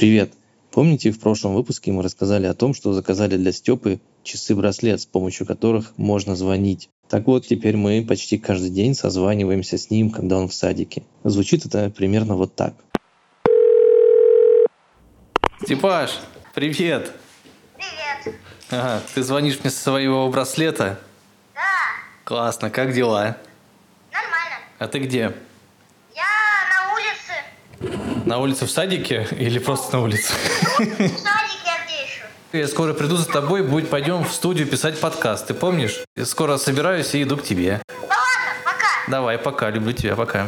Привет! Помните, в прошлом выпуске мы рассказали о том, что заказали для Степы часы-браслет, с помощью которых можно звонить. Так вот, теперь мы почти каждый день созваниваемся с ним, когда он в садике. Звучит это примерно вот так. Степаш, привет! Привет. Ага, ты звонишь мне со своего браслета? Да, Классно, как дела? нормально. А ты где? На улице. В садике или просто на улице? В садике? Я скоро приду за тобой, будет пойдем в студию писать подкаст, ты помнишь? Я скоро собираюсь и иду к тебе. Ну ладно, пока. Давай, пока, люблю тебя, пока.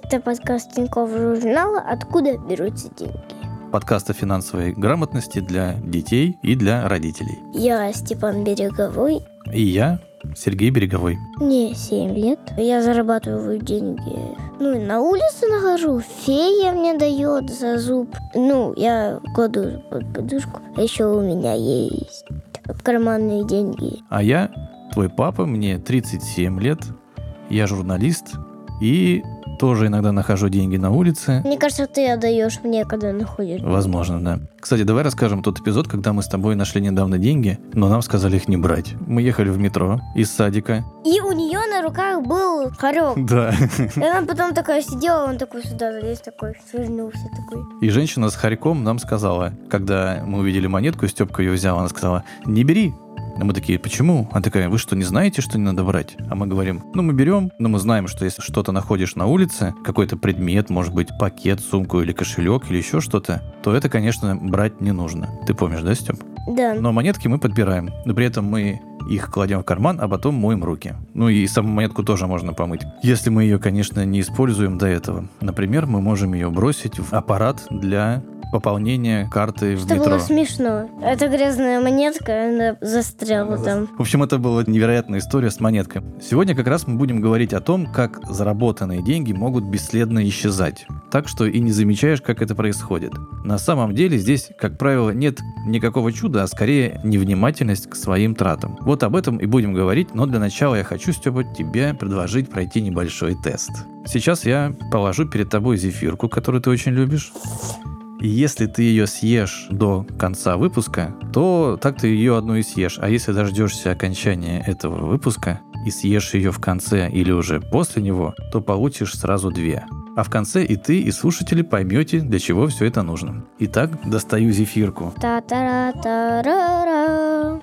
Это подкаст Тинькофф журнала «Откуда берутся деньги». Подкаст о финансовой грамотности для детей и для родителей. Я Степан Береговой, И я, Сергей Береговой. мне 7 лет. Я зарабатываю деньги. Ну, и на улице нахожу. Фея мне дает за зуб. Ну, я кладу под подушку. А еще у меня есть карманные деньги. А я, твой папа, мне 37 лет, я журналист и тоже иногда нахожу деньги на улице. Мне кажется, ты отдаешь мне, когда находишь. Возможно, да. Кстати, давай расскажем тот эпизод, когда мы с тобой нашли недавно деньги, но нам сказали их не брать. Мы ехали в метро из садика. И у нее на руках был хорек. Да. И она потом такая сидела, он такой сюда залез, такой, свернулся такой. И женщина с хорьком нам сказала, когда мы увидели монетку, Степка ее взял, она сказала, не бери. А мы такие, почему? Она такая, вы что, не знаете, что не надо брать? А мы говорим, ну мы берем, но мы знаем, что если что-то находишь на улице, какой-то предмет, может быть, пакет, сумку или кошелек или еще что-то, то это, конечно, брать не нужно. Ты помнишь, да, Степ? Да. Но монетки мы подбираем, но при этом мы их кладем в карман, а потом моем руки. Ну и саму монетку тоже можно помыть. Если мы ее, конечно, не используем до этого. Например, мы можем ее бросить в аппарат для пополнения карты в Что метро. было смешно. Это грязная монетка, она застряла там. В общем, это была невероятная история с монеткой. Сегодня как раз мы будем говорить о том, как заработанные деньги могут бесследно исчезать. Так что и не замечаешь, как это происходит. На самом деле здесь, как правило, нет никакого чуда, а скорее невнимательность к своим тратам. Вот об этом и будем говорить, но для начала я хочу, Степа, тебе предложить пройти небольшой тест. Сейчас я положу перед тобой зефирку, которую ты очень любишь. И если ты ее съешь до конца выпуска, то так ты ее одну и съешь. А если дождешься окончания этого выпуска и съешь ее в конце или уже после него, то получишь сразу две. А в конце и ты, и слушатели поймете, для чего все это нужно. Итак, достаю зефирку. Та-та-ра-та-ра-ра.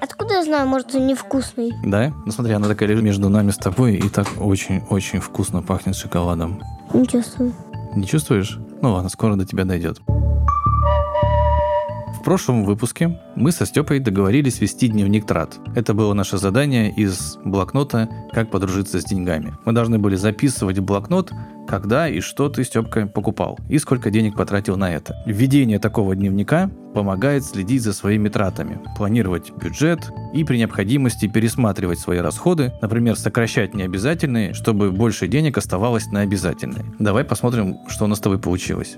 Откуда я знаю, может, он невкусный? Да? Ну смотри, она такая лежит между нами с тобой и так очень-очень вкусно пахнет шоколадом. Чувствую. Не чувствуешь? Ну ладно, скоро до тебя дойдет. В прошлом выпуске мы со Степой договорились вести дневник трат. Это было наше задание из блокнота «Как подружиться с деньгами». Мы должны были записывать в блокнот, когда и что ты, Степка, покупал, и сколько денег потратил на это. Введение такого дневника помогает следить за своими тратами, планировать бюджет и при необходимости пересматривать свои расходы, например, сокращать необязательные, чтобы больше денег оставалось на обязательные. Давай посмотрим, что у нас с тобой получилось.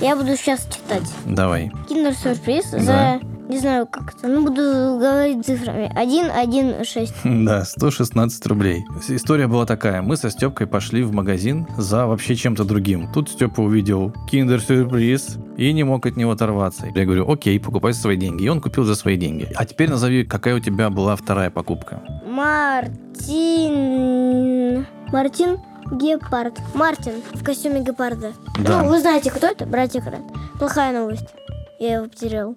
Я буду сейчас читать. Давай. Киндер-сюрприз Да. за... Не знаю, как это. Ну, буду говорить цифрами. 1, 1, 6. Да, 116 рублей. История была такая. Мы со Степкой пошли в магазин за вообще чем-то другим. Тут Степа увидел киндер-сюрприз и не мог от него оторваться. Я говорю, окей, покупай за свои деньги. И он купил за свои деньги. А теперь назови, какая у тебя была вторая покупка. Мартин... Мартин Гепард. Мартин в костюме гепарда. Да. Ну, вы знаете, кто это? Братья Крат. Плохая новость. Я его потерял.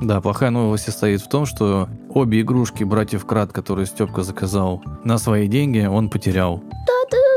Да, плохая новость состоит в том, что обе игрушки братьев Крат, которые Степка заказал на свои деньги, он потерял.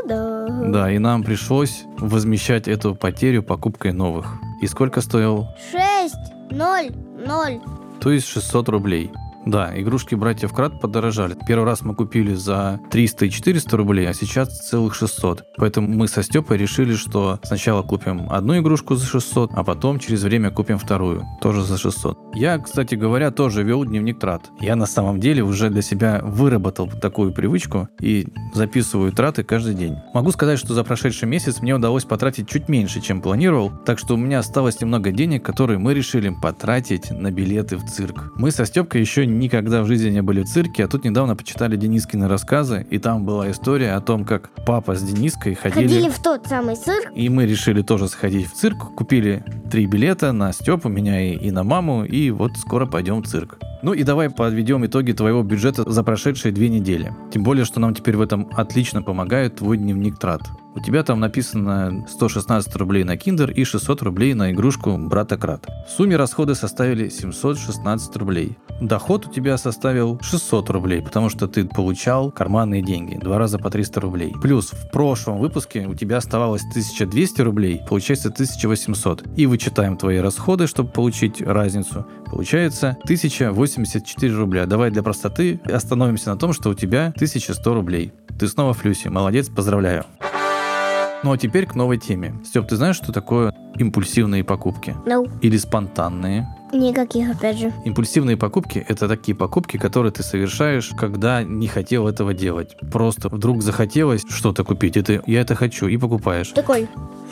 Да. Да, и нам пришлось возмещать эту потерю покупкой новых. И сколько стоил? 6, 0, 0. То есть 600 рублей. Да, игрушки братьев Крат подорожали. Первый раз мы купили за 300 и 400 рублей, а сейчас целых 600. Поэтому мы со Степой решили, что сначала купим одну игрушку за 600, а потом через время купим вторую, тоже за 600. Я, кстати говоря, тоже вел дневник трат. Я на самом деле уже для себя выработал такую привычку и записываю траты каждый день. Могу сказать, что за прошедший месяц мне удалось потратить чуть меньше, чем планировал, так что у меня осталось немного денег, которые мы решили потратить на билеты в цирк. Мы со Степкой еще никогда в жизни не были в цирке, а тут недавно почитали Денискины рассказы, и там была история о том, как папа с Дениской ходили... Ходили в тот самый цирк. И мы решили тоже сходить в цирк, купили три билета на Степу, меня и, и на маму, и вот скоро пойдем в цирк. Ну и давай подведем итоги твоего бюджета за прошедшие две недели. Тем более, что нам теперь в этом отлично помогает твой дневник трат. У тебя там написано 116 рублей на киндер и 600 рублей на игрушку брата Крат. В сумме расходы составили 716 рублей. Доход у тебя составил 600 рублей, потому что ты получал карманные деньги, два раза по 300 рублей. Плюс в прошлом выпуске у тебя оставалось 1200 рублей, получается 1800. И вычитаем твои расходы, чтобы получить разницу. Получается 1084 рубля. Давай для простоты остановимся на том, что у тебя 1100 рублей. Ты снова в плюсе. Молодец, поздравляю. Ну а теперь к новой теме. Степ, ты знаешь, что такое импульсивные покупки? No. Или спонтанные? Никаких, опять же. Импульсивные покупки – это такие покупки, которые ты совершаешь, когда не хотел этого делать. Просто вдруг захотелось что-то купить, и ты «я это хочу» и покупаешь. Такой.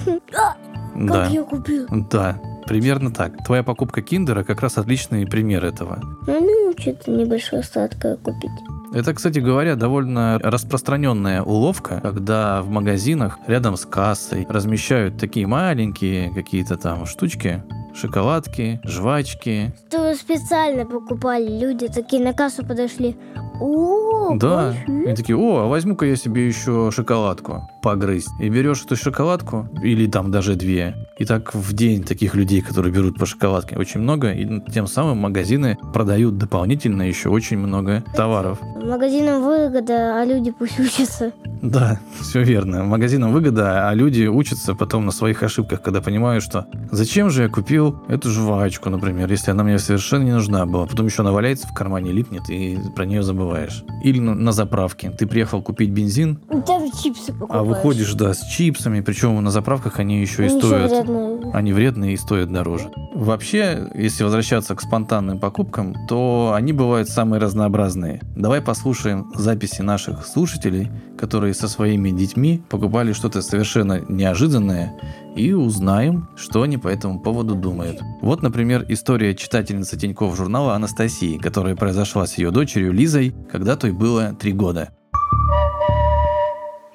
«Хм, а, Да, Как я купил? да, примерно так. Твоя покупка киндера как раз отличный пример этого. Ну, ну, что-то небольшое сладкое купить. Это, кстати говоря, довольно распространенная уловка, когда в магазинах рядом с кассой размещают такие маленькие какие-то там штучки, шоколадки, жвачки. Что специально покупали люди, такие на кассу подошли. О, Да, большие». и такие, о, а возьму-ка я себе еще шоколадку погрызть. И берешь эту шоколадку, или там даже две. И так в день таких людей, которые берут по шоколадке, очень много. И тем самым магазины продают дополнительно еще очень много товаров. Магазинам выгода, а люди пусть учатся. Да, все верно. Магазинам выгода, а люди учатся потом на своих ошибках, когда понимают, что зачем же я купил эту жвачку, например, если она мне совершенно не нужна была. Потом еще она валяется в кармане, липнет, и про нее забываешь. Или на, на заправке. Ты приехал купить бензин, Там чипсы покупаешь. а выходишь, да, с чипсами, причем на заправках они еще и Они ещё стоят. вредные. Они вредные и стоят дороже. Вообще, если возвращаться к спонтанным покупкам, то они бывают самые разнообразные. Давай послушаем записи наших слушателей, которые со своими детьми покупали что-то совершенно неожиданное, и узнаем, что они по этому поводу думают. Вот, например, история читательницы Тинькофф журнала Анастасии, которая произошла с ее дочерью Лизой, когда той было три года.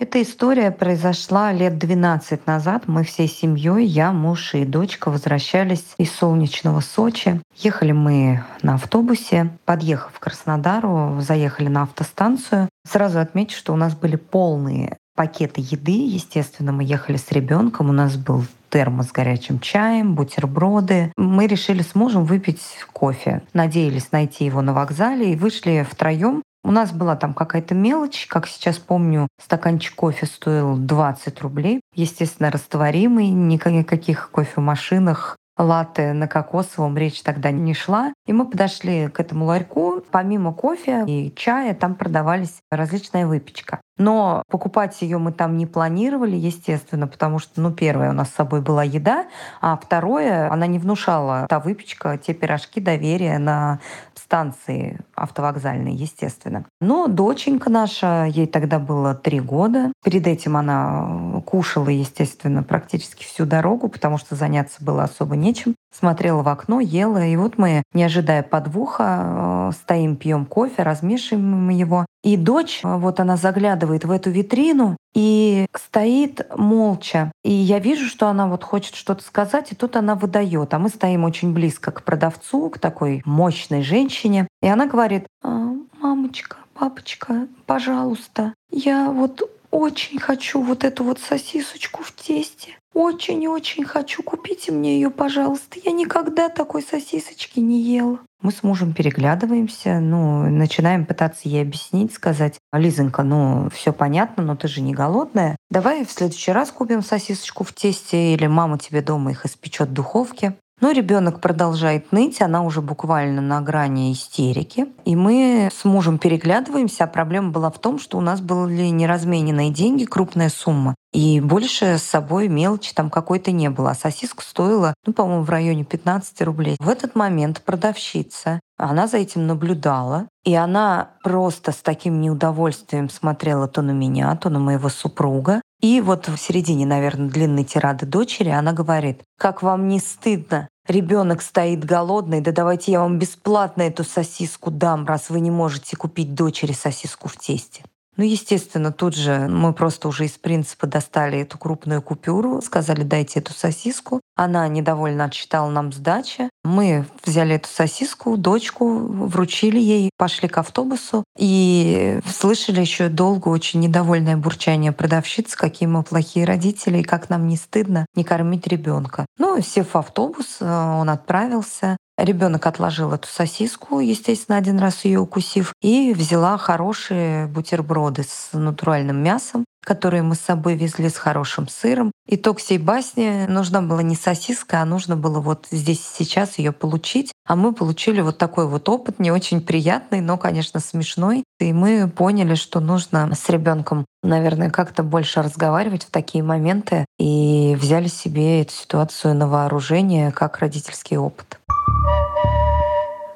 Эта история произошла лет 12 назад. Мы всей семьей, я, муж и дочка, возвращались из солнечного Сочи. Ехали мы на автобусе. Подъехав к Краснодару, заехали на автостанцию. Сразу отмечу, что у нас были полные пакеты еды. Естественно, мы ехали с ребенком. У нас был термос с горячим чаем, бутерброды. Мы решили с мужем выпить кофе. Надеялись найти его на вокзале и вышли втроем у нас была там какая-то мелочь, как сейчас помню, стаканчик кофе стоил 20 рублей. Естественно, растворимый, никаких кофемашинах, латте на кокосовом речь тогда не шла. И мы подошли к этому ларьку. Помимо кофе и чая там продавались различная выпечка. Но покупать ее мы там не планировали, естественно, потому что, ну, первое, у нас с собой была еда, а второе, она не внушала, та выпечка, те пирожки доверия на станции автовокзальной, естественно. Но доченька наша, ей тогда было три года. Перед этим она кушала, естественно, практически всю дорогу, потому что заняться было особо нечем. Смотрела в окно, ела, и вот мы, не ожидая подвоха, э, стоим, пьем кофе, размешиваем его. И дочь, э, вот она заглядывает в эту витрину и стоит молча. И я вижу, что она вот хочет что-то сказать, и тут она выдает. А мы стоим очень близко к продавцу, к такой мощной женщине. И она говорит, «А, мамочка, папочка, пожалуйста, я вот очень хочу вот эту вот сосисочку в тесте. Очень-очень хочу. Купите мне ее, пожалуйста. Я никогда такой сосисочки не ела. Мы с мужем переглядываемся, ну, начинаем пытаться ей объяснить, сказать, Лизонька, ну, все понятно, но ты же не голодная. Давай в следующий раз купим сосисочку в тесте, или мама тебе дома их испечет в духовке. Но ребенок продолжает ныть, она уже буквально на грани истерики. И мы с мужем переглядываемся, а проблема была в том, что у нас были неразмененные деньги, крупная сумма. И больше с собой мелочи там какой-то не было. А сосиска стоила, ну, по-моему, в районе 15 рублей. В этот момент продавщица, она за этим наблюдала, и она просто с таким неудовольствием смотрела то на меня, то на моего супруга. И вот в середине, наверное, длинной тирады дочери она говорит, как вам не стыдно? Ребенок стоит голодный, да давайте я вам бесплатно эту сосиску дам, раз вы не можете купить дочери сосиску в тесте. Ну, естественно, тут же мы просто уже из принципа достали эту крупную купюру, сказали, дайте эту сосиску. Она недовольно отсчитала нам сдачи. Мы взяли эту сосиску, дочку, вручили ей, пошли к автобусу и слышали еще долго очень недовольное бурчание продавщицы, какие мы плохие родители и как нам не стыдно не кормить ребенка. Ну, сев в автобус, э, он отправился. Ребенок отложил эту сосиску, естественно, один раз ее укусив, и взяла хорошие бутерброды с натуральным мясом, которые мы с собой везли с хорошим сыром. Итог всей басни нужна была не сосиска, а нужно было вот здесь сейчас ее получить. А мы получили вот такой вот опыт, не очень приятный, но, конечно, смешной. И мы поняли, что нужно с ребенком, наверное, как-то больше разговаривать в такие моменты и взяли себе эту ситуацию на вооружение как родительский опыт.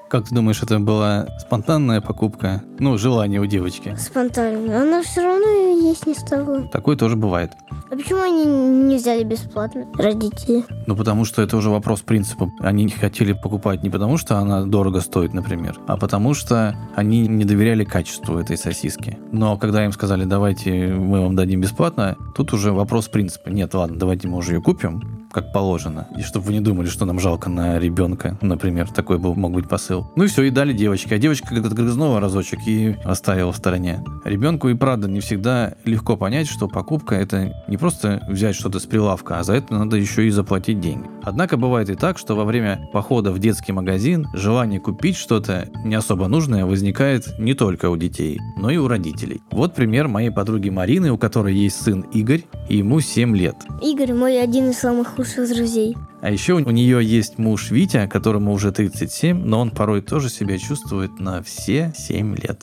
Как ты думаешь, это была спонтанная покупка? Ну, желание у девочки. Спонтанно. Она все равно ее есть не стала. Такое тоже бывает. А почему они не взяли бесплатно, родители? Ну, потому что это уже вопрос принципа. Они не хотели покупать не потому, что она дорого стоит, например, а потому что они не доверяли качеству этой сосиски. Но когда им сказали, давайте мы вам дадим бесплатно, тут уже вопрос принципа. Нет, ладно, давайте мы уже ее купим, как положено. И чтобы вы не думали, что нам жалко на ребенка, например, такой был, мог быть посыл. Ну и все, и дали девочке. А девочка когда-то грызнула разочек и оставила в стороне. Ребенку и правда не всегда легко понять, что покупка это не просто взять что-то с прилавка, а за это надо еще и заплатить деньги. Однако бывает и так, что во время похода в детский магазин желание купить что-то не особо нужное возникает не только у детей, но и у родителей. Вот пример моей подруги Марины, у которой есть сын Игорь, и ему 7 лет. Игорь мой один из самых лучших друзей. А еще у нее есть муж Витя, которому уже 37, но он порой тоже себя чувствует на все 7 лет.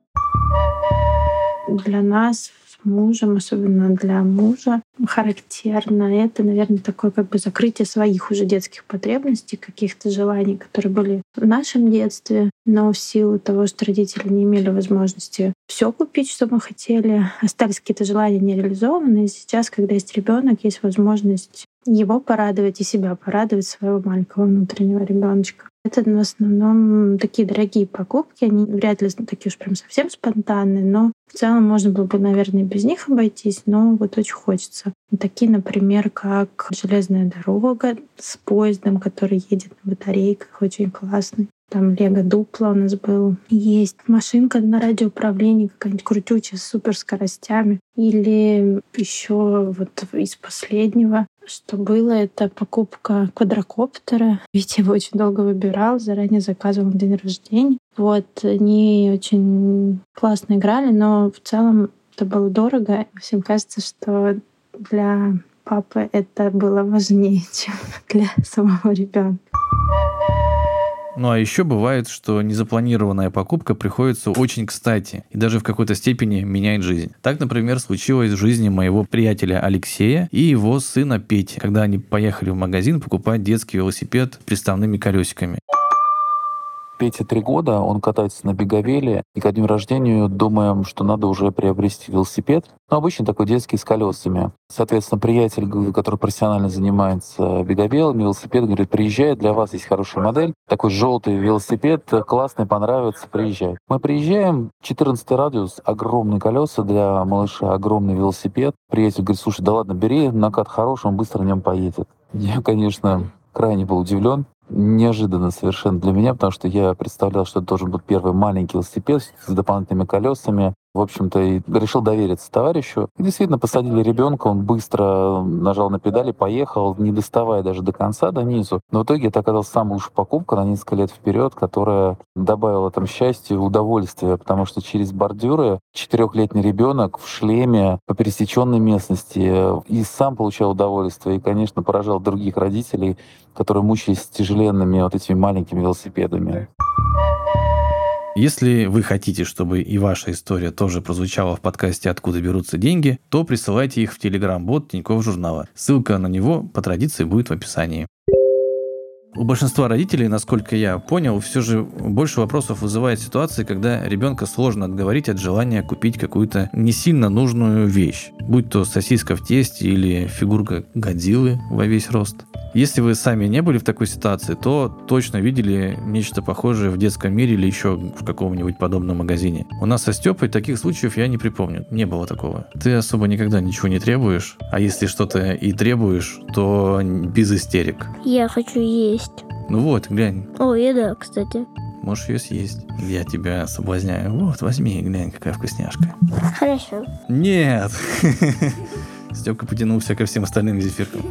Для нас мужем, особенно для мужа, характерно. Это, наверное, такое как бы закрытие своих уже детских потребностей, каких-то желаний, которые были в нашем детстве, но в силу того, что родители не имели возможности все купить, что мы хотели, остались какие-то желания нереализованные. И сейчас, когда есть ребенок, есть возможность его порадовать и себя порадовать своего маленького внутреннего ребеночка. Это в основном такие дорогие покупки, они вряд ли такие уж прям совсем спонтанные, но в целом можно было бы, наверное, без них обойтись, но вот очень хочется. Такие, например, как железная дорога с поездом, который едет на батарейках, очень классный. Там Лего Дупло у нас был. Есть машинка на радиоуправлении какая-нибудь крутючая с суперскоростями. Или еще вот из последнего, что было, это покупка квадрокоптера. Ведь его очень долго выбирал, заранее заказывал на день рождения. Вот, они очень классно играли, но в целом это было дорого. Всем кажется, что для папы это было важнее, чем для самого ребенка. Ну а еще бывает, что незапланированная покупка приходится очень кстати и даже в какой-то степени меняет жизнь. Так, например, случилось в жизни моего приятеля Алексея и его сына Пети, когда они поехали в магазин покупать детский велосипед с приставными колесиками. Пете три года, он катается на беговеле, и ко дню рождения думаем, что надо уже приобрести велосипед. Ну, обычно такой детский с колесами. Соответственно, приятель, который профессионально занимается беговелами, велосипед, говорит, приезжай, для вас есть хорошая модель, такой желтый велосипед, классный, понравится, приезжай. Мы приезжаем, 14 радиус, огромные колеса для малыша, огромный велосипед. Приятель говорит, слушай, да ладно, бери, накат хороший, он быстро на нем поедет. Я, конечно, крайне был удивлен неожиданно совершенно для меня, потому что я представлял, что это должен быть первый маленький велосипед с дополнительными колесами. В общем-то, и решил довериться товарищу. И действительно посадили ребенка, он быстро нажал на педали, поехал, не доставая даже до конца, до низу. Но в итоге это оказалась самая лучшая покупка на несколько лет вперед, которая добавила там счастье и удовольствие, потому что через бордюры четырехлетний ребенок в шлеме по пересеченной местности и сам получал удовольствие, и, конечно, поражал других родителей, которые мучились тяжеленными вот этими маленькими велосипедами. Если вы хотите, чтобы и ваша история тоже прозвучала в подкасте «Откуда берутся деньги», то присылайте их в телеграм-бот Тинькофф журнала. Ссылка на него по традиции будет в описании. У большинства родителей, насколько я понял, все же больше вопросов вызывает ситуация, когда ребенка сложно отговорить от желания купить какую-то не сильно нужную вещь, будь то сосиска в тесте или фигурка Годзиллы во весь рост. Если вы сами не были в такой ситуации, то точно видели нечто похожее в детском мире или еще в каком-нибудь подобном магазине. У нас со Степой таких случаев я не припомню. Не было такого. Ты особо никогда ничего не требуешь, а если что-то и требуешь, то без истерик. Я хочу есть. Ну вот, глянь, О, еда, кстати. можешь ее съесть. Я тебя соблазняю. Вот, возьми, глянь, какая вкусняшка. Хорошо. Нет! Степка потянулся ко всем остальным зефиркам.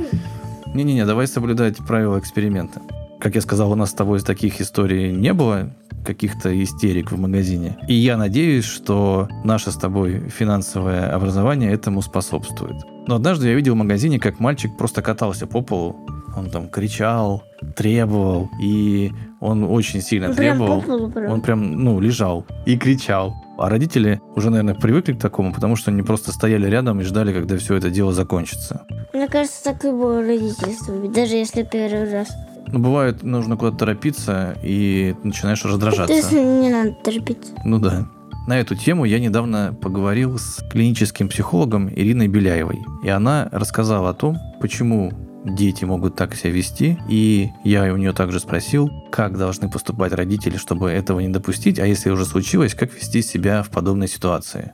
Не-не-не, давай соблюдать правила эксперимента. Как я сказал, у нас с тобой таких историй не было, каких-то истерик в магазине. И я надеюсь, что наше с тобой финансовое образование этому способствует. Но однажды я видел в магазине, как мальчик просто катался по полу. Он там кричал, требовал, и он очень сильно Ну, прям требовал. прям. Он прям, ну, лежал и кричал. А родители уже, наверное, привыкли к такому, потому что они просто стояли рядом и ждали, когда все это дело закончится. Мне кажется, так любое родительство, даже если первый раз. Но бывает, нужно куда-то торопиться, и начинаешь раздражаться. Если не надо торопиться. Ну да. На эту тему я недавно поговорил с клиническим психологом Ириной Беляевой. И она рассказала о том, почему дети могут так себя вести. И я у нее также спросил, как должны поступать родители, чтобы этого не допустить, а если уже случилось, как вести себя в подобной ситуации.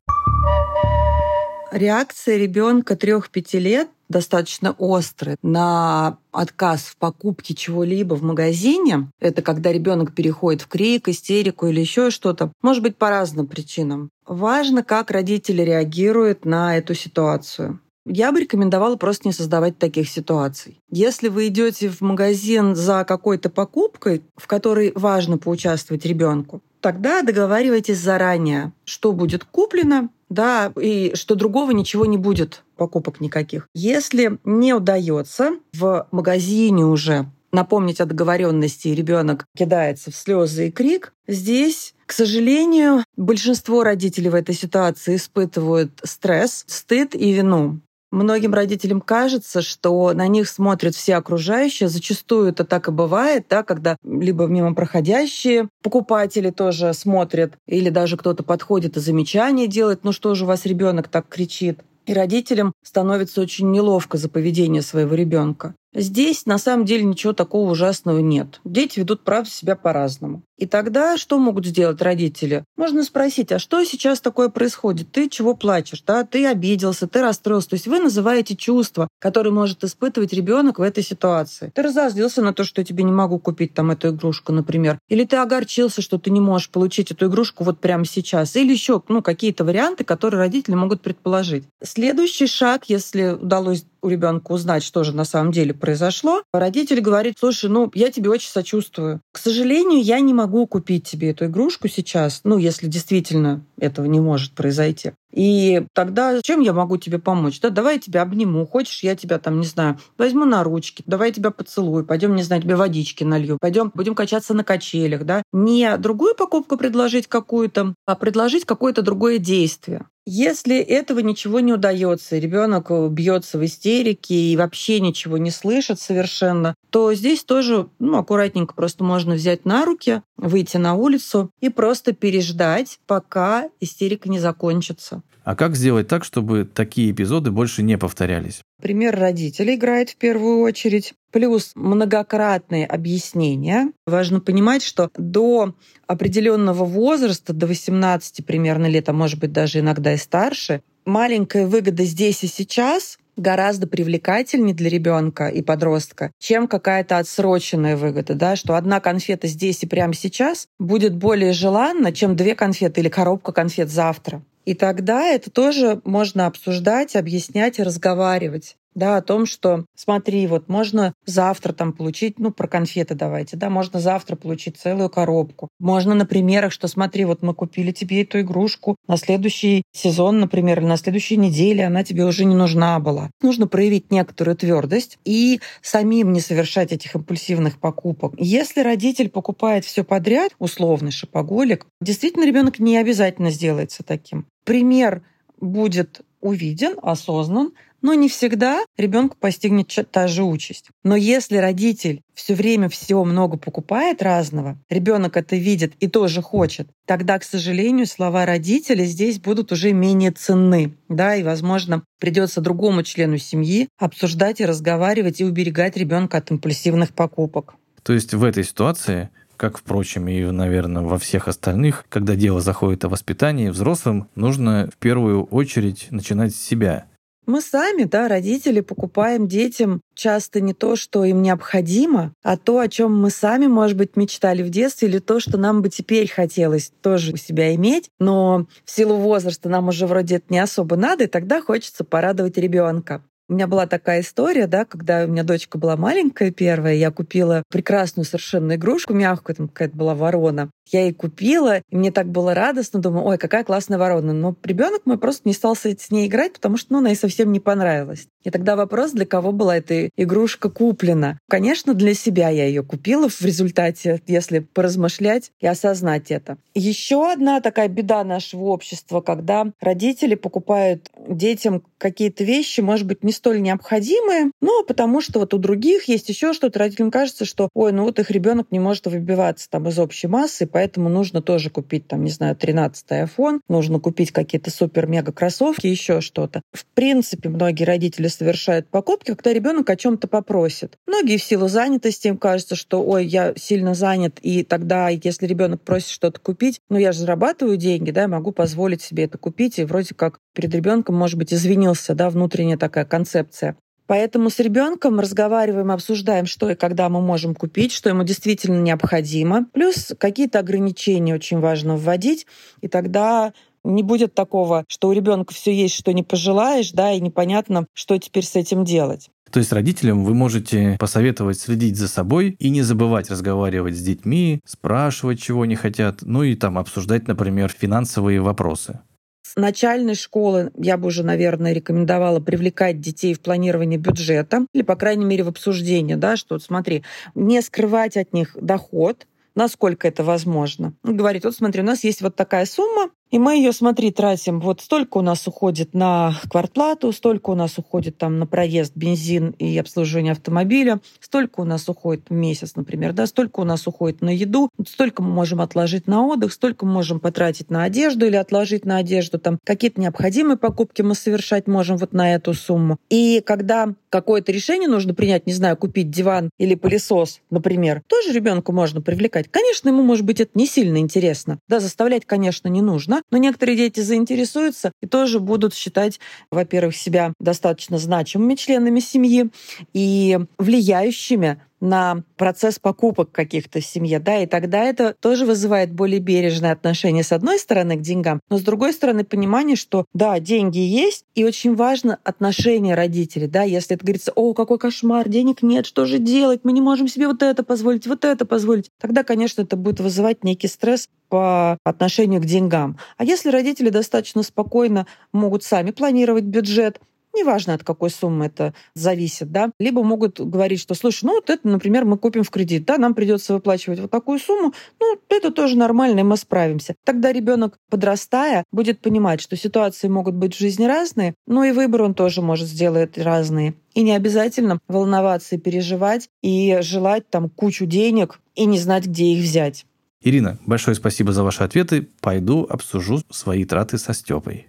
Реакция ребенка 3-5 лет достаточно острая на отказ в покупке чего-либо в магазине. Это когда ребенок переходит в крик, истерику или еще что-то. Может быть, по разным причинам. Важно, как родители реагируют на эту ситуацию. Я бы рекомендовала просто не создавать таких ситуаций. Если вы идете в магазин за какой-то покупкой, в которой важно поучаствовать ребенку, тогда договаривайтесь заранее, что будет куплено, да, и что другого ничего не будет, покупок никаких. Если не удается в магазине уже напомнить о договоренности, и ребенок кидается в слезы и крик, здесь, к сожалению, большинство родителей в этой ситуации испытывают стресс, стыд и вину. Многим родителям кажется, что на них смотрят все окружающие. Зачастую это так и бывает, да, когда либо мимо проходящие покупатели тоже смотрят, или даже кто-то подходит и замечание делает, ну что же у вас ребенок так кричит. И родителям становится очень неловко за поведение своего ребенка. Здесь на самом деле ничего такого ужасного нет. Дети ведут, правда, себя по-разному. И тогда что могут сделать родители? Можно спросить, а что сейчас такое происходит? Ты чего плачешь? Да? Ты обиделся, ты расстроился. То есть вы называете чувства, которые может испытывать ребенок в этой ситуации. Ты разозлился на то, что я тебе не могу купить там эту игрушку, например. Или ты огорчился, что ты не можешь получить эту игрушку вот прямо сейчас. Или еще ну, какие-то варианты, которые родители могут предположить. Следующий шаг, если удалось у ребенка узнать, что же на самом деле произошло, родитель говорит, слушай, ну, я тебе очень сочувствую. К сожалению, я не могу купить тебе эту игрушку сейчас, ну, если действительно этого не может произойти. И тогда чем я могу тебе помочь? Да, давай я тебя обниму. Хочешь, я тебя там, не знаю, возьму на ручки, давай я тебя поцелую, пойдем, не знаю, тебе водички налью, пойдем, будем качаться на качелях, да. Не другую покупку предложить какую-то, а предложить какое-то другое действие. Если этого ничего не удается, ребенок бьется в истерике и вообще ничего не слышит совершенно, то здесь тоже ну, аккуратненько просто можно взять на руки, выйти на улицу и просто переждать, пока истерика не закончится. А как сделать так, чтобы такие эпизоды больше не повторялись? Пример родителей играет в первую очередь. Плюс многократные объяснения. Важно понимать, что до определенного возраста, до 18 примерно лет, а может быть даже иногда и старше, маленькая выгода здесь и сейчас гораздо привлекательнее для ребенка и подростка, чем какая-то отсроченная выгода, да, что одна конфета здесь и прямо сейчас будет более желанна, чем две конфеты или коробка конфет завтра. И тогда это тоже можно обсуждать, объяснять и разговаривать да, о том, что смотри, вот можно завтра там получить, ну, про конфеты давайте, да, можно завтра получить целую коробку. Можно на примерах, что смотри, вот мы купили тебе эту игрушку, на следующий сезон, например, или на следующей неделе она тебе уже не нужна была. Нужно проявить некоторую твердость и самим не совершать этих импульсивных покупок. Если родитель покупает все подряд, условный шопоголик, действительно ребенок не обязательно сделается таким. Пример будет увиден, осознан, но не всегда ребенку постигнет та же участь. Но если родитель все время всего много покупает разного, ребенок это видит и тоже хочет, тогда, к сожалению, слова родителя здесь будут уже менее ценны. Да, и, возможно, придется другому члену семьи обсуждать и разговаривать и уберегать ребенка от импульсивных покупок. То есть в этой ситуации как, впрочем, и, наверное, во всех остальных, когда дело заходит о воспитании, взрослым нужно в первую очередь начинать с себя. Мы сами, да, родители, покупаем детям часто не то, что им необходимо, а то, о чем мы сами, может быть, мечтали в детстве, или то, что нам бы теперь хотелось тоже у себя иметь, но в силу возраста нам уже вроде это не особо надо, и тогда хочется порадовать ребенка. У меня была такая история, да, когда у меня дочка была маленькая первая, я купила прекрасную совершенно игрушку, мягкую, там какая-то была ворона. Я ей купила, и мне так было радостно, думаю, ой, какая классная ворона. Но ребенок мой просто не стал с ней играть, потому что ну, она ей совсем не понравилась. И тогда вопрос, для кого была эта игрушка куплена. Конечно, для себя я ее купила в результате, если поразмышлять и осознать это. Еще одна такая беда нашего общества, когда родители покупают детям какие-то вещи, может быть, не столь необходимые, но потому что вот у других есть еще что-то. Родителям кажется, что, ой, ну вот их ребенок не может выбиваться там из общей массы, поэтому нужно тоже купить там, не знаю, 13-й iPhone, нужно купить какие-то супер-мега кроссовки, еще что-то. В принципе, многие родители совершают покупки, когда ребенок о чем-то попросит. Многие в силу занятости им кажется, что ой, я сильно занят, и тогда, если ребенок просит что-то купить, ну я же зарабатываю деньги, да, я могу позволить себе это купить, и вроде как перед ребенком, может быть, извинился, да, внутренняя такая концепция. Поэтому с ребенком разговариваем, обсуждаем, что и когда мы можем купить, что ему действительно необходимо. Плюс какие-то ограничения очень важно вводить, и тогда не будет такого, что у ребенка все есть, что не пожелаешь, да, и непонятно, что теперь с этим делать. То есть родителям вы можете посоветовать следить за собой и не забывать разговаривать с детьми, спрашивать, чего они хотят, ну и там обсуждать, например, финансовые вопросы. С начальной школы я бы уже, наверное, рекомендовала привлекать детей в планирование бюджета или, по крайней мере, в обсуждение, да, что вот смотри, не скрывать от них доход, насколько это возможно. Говорит, вот смотри, у нас есть вот такая сумма, и мы ее, смотри, тратим. Вот столько у нас уходит на квартплату, столько у нас уходит там на проезд, бензин и обслуживание автомобиля, столько у нас уходит в месяц, например, да, столько у нас уходит на еду, столько мы можем отложить на отдых, столько мы можем потратить на одежду или отложить на одежду, там какие-то необходимые покупки мы совершать можем вот на эту сумму. И когда какое-то решение нужно принять, не знаю, купить диван или пылесос, например, тоже ребенку можно привлекать. Конечно, ему, может быть, это не сильно интересно. Да, заставлять, конечно, не нужно, но некоторые дети заинтересуются и тоже будут считать, во-первых, себя достаточно значимыми членами семьи и влияющими на процесс покупок каких-то в семье, да, и тогда это тоже вызывает более бережное отношение с одной стороны к деньгам, но с другой стороны понимание, что да, деньги есть, и очень важно отношение родителей, да, если это говорится, о, какой кошмар, денег нет, что же делать, мы не можем себе вот это позволить, вот это позволить, тогда, конечно, это будет вызывать некий стресс по отношению к деньгам. А если родители достаточно спокойно могут сами планировать бюджет, неважно от какой суммы это зависит, да, либо могут говорить, что, слушай, ну вот это, например, мы купим в кредит, да, нам придется выплачивать вот такую сумму, ну это тоже нормально, и мы справимся. Тогда ребенок, подрастая, будет понимать, что ситуации могут быть в жизни разные, но и выбор он тоже может сделать разные. И не обязательно волноваться и переживать, и желать там кучу денег и не знать, где их взять. Ирина, большое спасибо за ваши ответы. Пойду обсужу свои траты со Степой.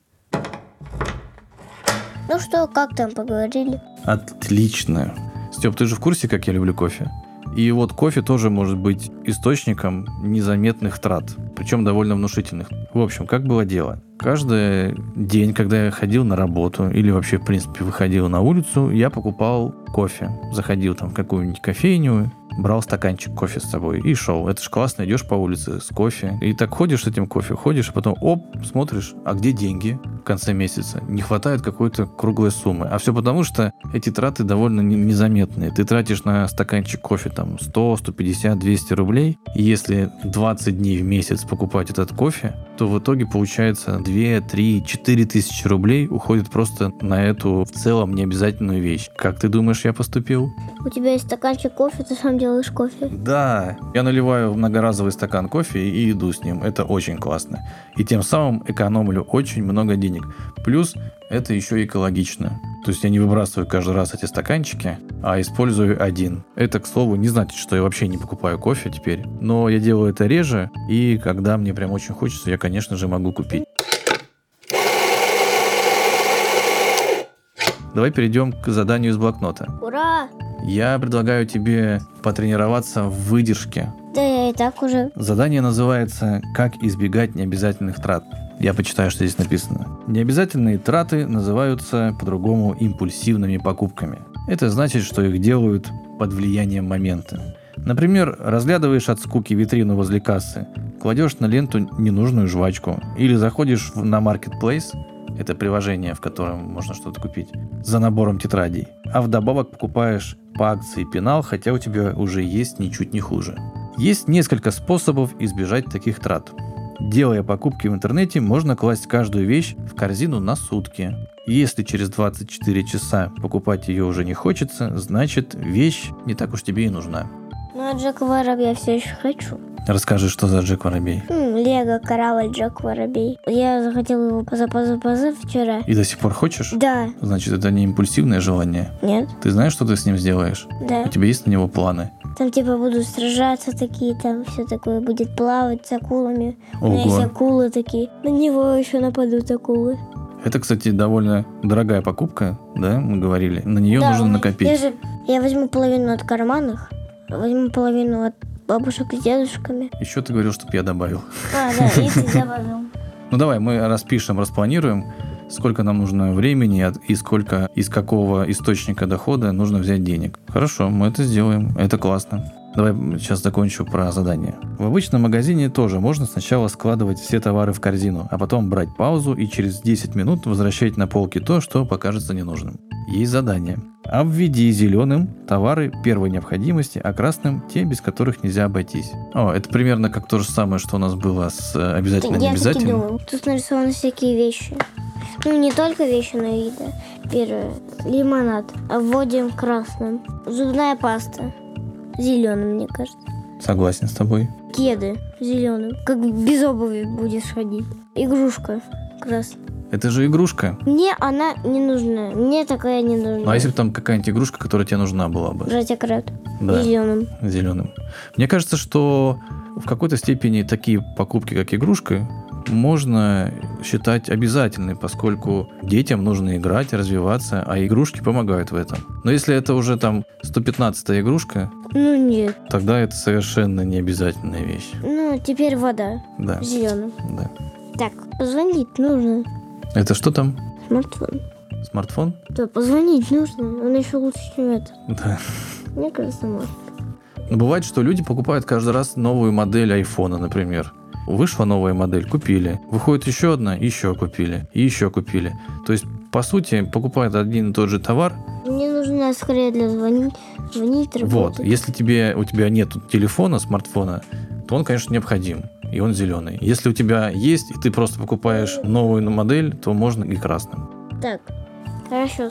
Ну что, как там поговорили? Отлично. Степ, ты же в курсе, как я люблю кофе? И вот кофе тоже может быть источником незаметных трат, причем довольно внушительных. В общем, как было дело? Каждый день, когда я ходил на работу или вообще, в принципе, выходил на улицу, я покупал кофе. Заходил там в какую-нибудь кофейню брал стаканчик кофе с собой и шел. Это ж классно, идешь по улице с кофе. И так ходишь с этим кофе, ходишь, а потом, оп, смотришь, а где деньги в конце месяца? Не хватает какой-то круглой суммы. А все потому, что эти траты довольно не- незаметные. Ты тратишь на стаканчик кофе там 100, 150, 200 рублей. И если 20 дней в месяц покупать этот кофе, то в итоге получается 2, 3, 4 тысячи рублей уходит просто на эту в целом необязательную вещь. Как ты думаешь, я поступил? У тебя есть стаканчик кофе, ты сам делаешь кофе. Да, я наливаю в многоразовый стакан кофе и иду с ним. Это очень классно. И тем самым экономлю очень много денег. Плюс это еще экологично. То есть я не выбрасываю каждый раз эти стаканчики, а использую один. Это, к слову, не значит, что я вообще не покупаю кофе теперь. Но я делаю это реже, и когда мне прям очень хочется, я, конечно же, могу купить. Давай перейдем к заданию из блокнота. Ура! Я предлагаю тебе потренироваться в выдержке. Да я и так уже. Задание называется «Как избегать необязательных трат». Я почитаю, что здесь написано. Необязательные траты называются по-другому импульсивными покупками. Это значит, что их делают под влиянием момента. Например, разглядываешь от скуки витрину возле кассы, кладешь на ленту ненужную жвачку или заходишь на Marketplace, это приложение, в котором можно что-то купить, за набором тетрадей, а вдобавок покупаешь по акции пенал, хотя у тебя уже есть ничуть не хуже. Есть несколько способов избежать таких трат. Делая покупки в интернете, можно класть каждую вещь в корзину на сутки. Если через 24 часа покупать ее уже не хочется, значит вещь не так уж тебе и нужна. Ну, а Джек Воробей я все еще хочу. Расскажи, что за Джек Воробей. Лего, корабль, Джек Воробей. Я захотела его поза-поза-поза вчера. И до сих пор хочешь? Да. Значит, это не импульсивное желание. Нет? Ты знаешь, что ты с ним сделаешь? Да. У тебя есть на него планы? Там типа будут сражаться такие, там все такое будет плавать с акулами. У меня есть Ого. акулы такие. На него еще нападут акулы. Это, кстати, довольно дорогая покупка, да, мы говорили. На нее Да, нужно накопить. Я, же, я возьму половину от карманных, возьму половину от бабушек с дедушками. Еще ты говорил, чтобы я добавил. А, да, и ты добавил. Ну давай, мы распишем, распланируем, сколько нам нужно времени и сколько из какого источника дохода нужно взять денег. Хорошо, мы это сделаем. Это классно. Давай сейчас закончу про задание. В обычном магазине тоже можно сначала складывать все товары в корзину, а потом брать паузу и через 10 минут возвращать на полки то, что покажется ненужным. Есть задание. Обведи зеленым товары первой необходимости, а красным те, без которых нельзя обойтись. О, это примерно как то же самое, что у нас было с э, обязательно Я думаю, тут нарисованы всякие вещи. Ну, не только вещи, но и. Первое. Лимонад. Обводим красным. Зубная паста. Зеленым, мне кажется. Согласен с тобой. Кеды. Зеленым. Как без обуви будешь ходить. Игрушка. Красная. Это же игрушка. Мне она не нужна. Мне такая не нужна. Ну а если бы там какая-нибудь игрушка, которая тебе нужна была бы? Братья-крат. Да, Зеленым. зеленым. Мне кажется, что в какой-то степени такие покупки, как игрушка, можно считать обязательной, поскольку детям нужно играть, развиваться, а игрушки помогают в этом. Но если это уже там 115-я игрушка, Ну, нет. тогда это совершенно необязательная вещь. Ну, теперь вода. Да, Зеленым. да. Так, позвонить нужно. Это что там? Смартфон. Смартфон? Да, позвонить нужно. Он еще лучше, чем это. Да. Мне кажется, может. Но бывает, что люди покупают каждый раз новую модель айфона, например. Вышла новая модель, купили. Выходит еще одна, еще купили. И еще купили. То есть, по сути, покупают один и тот же товар. Мне нужно скорее для звонить, звонить, Вот. работать. Если тебе, у тебя нет телефона, смартфона, то он, конечно, необходим. И он зеленый. Если у тебя есть, и ты просто покупаешь новую модель, то можно и красным. Так, хорошо.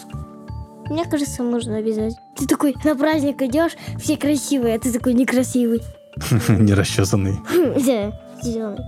Мне кажется, можно обязать. Ты такой на праздник идешь, все красивые, а ты такой некрасивый. Не расчесанный Да, зеленый.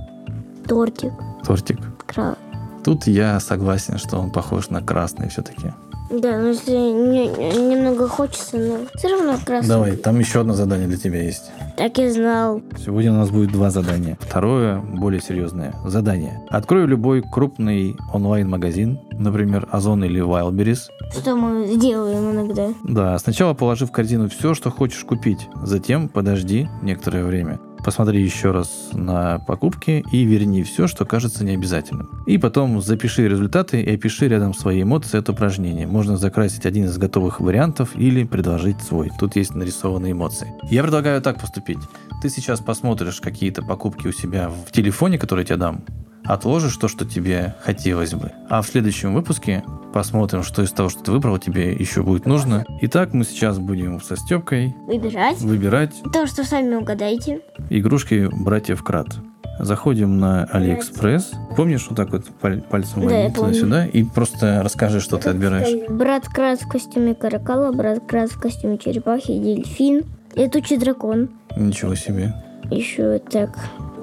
Тортик. тортик. Кра... Тут я согласен, что он похож на красный все-таки. Да, но если не- немного хочется, но все равно красный. Давай, там еще одно задание для тебя есть. Так и знал. Сегодня у нас будет два задания. Второе, более серьезное. Задание. Открой любой крупный онлайн-магазин, например, Озон или Wildberries. Что мы делаем иногда. Да, сначала положи в корзину все, что хочешь купить. Затем подожди некоторое время. Посмотри еще раз на покупки и верни все, что кажется необязательным. И потом запиши результаты и опиши рядом свои эмоции от упражнения. Можно закрасить один из готовых вариантов или предложить свой. Тут есть нарисованные эмоции. Я предлагаю так поступить. Ты сейчас посмотришь какие-то покупки у себя в телефоне, которые я тебе дам, отложишь то, что тебе хотелось бы. А в следующем выпуске посмотрим, что из того, что ты выбрал, тебе еще будет нужно. Итак, мы сейчас будем со Степкой Выбирать. выбирать То, что сами угадаете. игрушки братьев Кратт. Заходим на Алиэкспресс. Помнишь, вот так вот паль- пальцем Да, туда-сюда и просто расскажи, что ты отбираешь. Брат Кратт в костюме каракала, брат Кратт в костюме черепахи, дельфин, летучий дракон. Ничего себе. Еще так.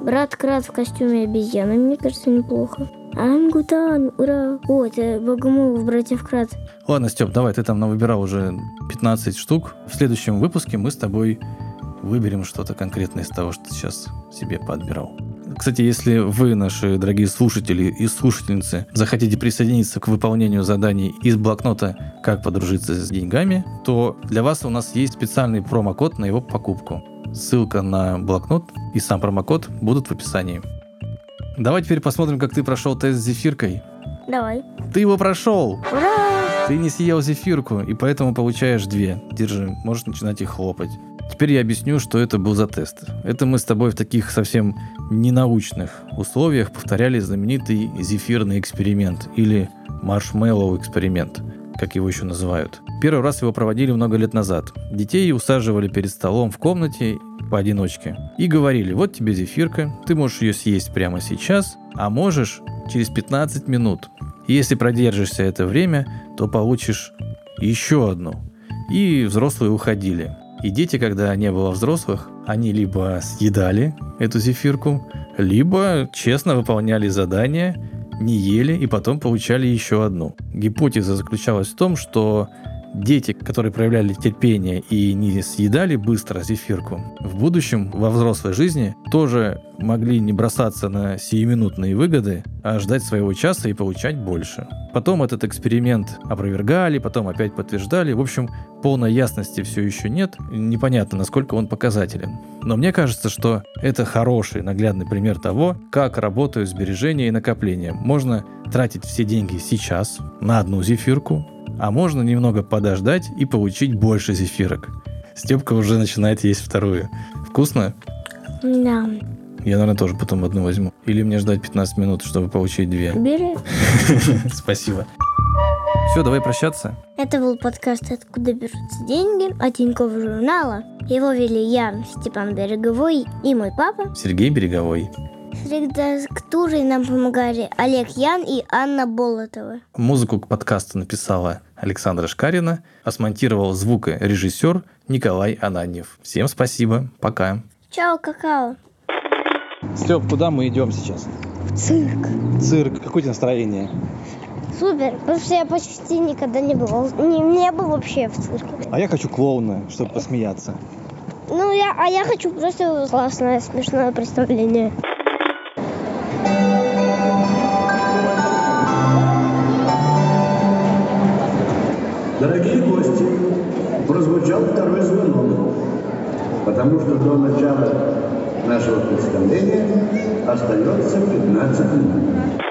Брат Крас в костюме обезьяны, мне кажется, неплохо. Ангутан, ура! О, это Богомолов, братьев Крат. Ладно, Степ, давай, ты там навыбирал уже 15 штук. В следующем выпуске мы с тобой выберем что-то конкретное из того, что ты сейчас себе поотбирал. Кстати, если вы, наши дорогие слушатели и слушательницы, захотите присоединиться к выполнению заданий из блокнота «Как подружиться с деньгами», то для вас у нас есть специальный промокод на его покупку. Ссылка на блокнот и сам промокод будут в описании. Давай теперь посмотрим, как ты прошел тест с зефиркой. Давай. Ты его прошел! Ура! Ты не съел зефирку, и поэтому получаешь две. Держи, можешь начинать их хлопать. Теперь я объясню, что это был за тест. Это мы с тобой в таких совсем ненаучных условиях повторяли знаменитый зефирный эксперимент или маршмеллоу эксперимент, как его еще называют. Первый раз его проводили много лет назад. Детей усаживали перед столом в комнате поодиночке и говорили, вот тебе зефирка, ты можешь ее съесть прямо сейчас, а можешь через 15 минут. Если продержишься это время, то получишь еще одну. И взрослые уходили. И дети, когда не было взрослых, они либо съедали эту зефирку, либо честно выполняли задания, не ели и потом получали еще одну. Гипотеза заключалась в том, что дети, которые проявляли терпение и не съедали быстро зефирку, в будущем, во взрослой жизни, тоже могли не бросаться на сиюминутные выгоды, а ждать своего часа и получать больше. Потом этот эксперимент опровергали, потом опять подтверждали. В общем, полной ясности все еще нет. Непонятно, насколько он показателен. Но мне кажется, что это хороший наглядный пример того, как работают сбережения и накопления. Можно тратить все деньги сейчас на одну зефирку, а можно немного подождать и получить больше зефирок. Степка уже начинает есть вторую. Вкусно? Да. Я, наверное, тоже потом одну возьму. Или мне ждать 15 минут, чтобы получить две. Бери. Спасибо. Все, давай прощаться. Это был подкаст «Откуда берутся деньги» от Тинькофф журнала. Его вели я, Степан Береговой, и мой папа. Сергей Береговой. С редактурой нам помогали Олег Ян и Анна Болотова. Музыку к подкасту написала Александра Шкарина, а смонтировал звукорежиссер Николай Ананьев. Всем спасибо. Пока. Чао, какао. Степ, куда мы идем сейчас? Цирк. Цирк. Какое у тебя настроение? Супер, потому что я почти никогда не бывал. Не, не был вообще в цирке. А я хочу клоуна, чтобы посмеяться. Ну, я, а я хочу просто классное, смешное представление. Дорогие гости, прозвучал второй звонок, потому что до начала нашего представления остается 15 минут.